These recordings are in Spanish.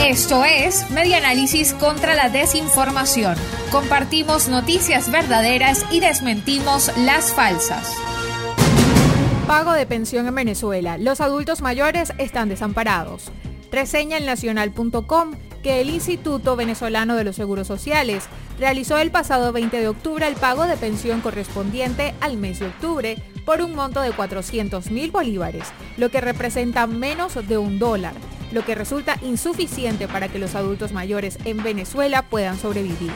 Esto es Media Análisis contra la Desinformación. Compartimos noticias verdaderas y desmentimos las falsas. Pago de pensión en Venezuela. Los adultos mayores están desamparados. Reseña en nacional.com que el Instituto Venezolano de los Seguros Sociales realizó el pasado 20 de octubre el pago de pensión correspondiente al mes de octubre por un monto de 400 mil bolívares, lo que representa menos de un dólar, lo que resulta insuficiente para que los adultos mayores en Venezuela puedan sobrevivir.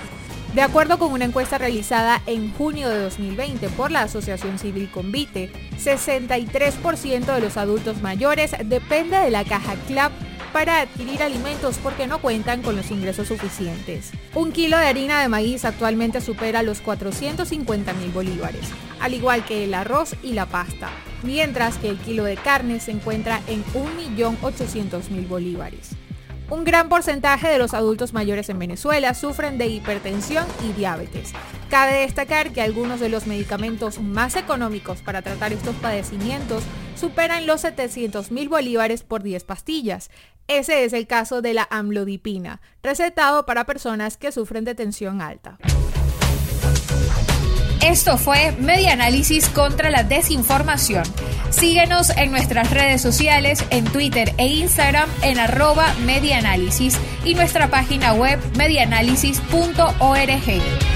De acuerdo con una encuesta realizada en junio de 2020 por la Asociación Civil Convite, 63% de los adultos mayores depende de la caja CLAP para adquirir alimentos porque no cuentan con los ingresos suficientes. Un kilo de harina de maíz actualmente supera los 450 mil bolívares, al igual que el arroz y la pasta, mientras que el kilo de carne se encuentra en 1.800.000 bolívares. Un gran porcentaje de los adultos mayores en Venezuela sufren de hipertensión y diabetes. Cabe destacar que algunos de los medicamentos más económicos para tratar estos padecimientos superan los 700 mil bolívares por 10 pastillas. Ese es el caso de la amlodipina, recetado para personas que sufren de tensión alta. Esto fue Media Análisis contra la Desinformación. Síguenos en nuestras redes sociales, en Twitter e Instagram en arroba medianálisis y nuestra página web medianálisis.org.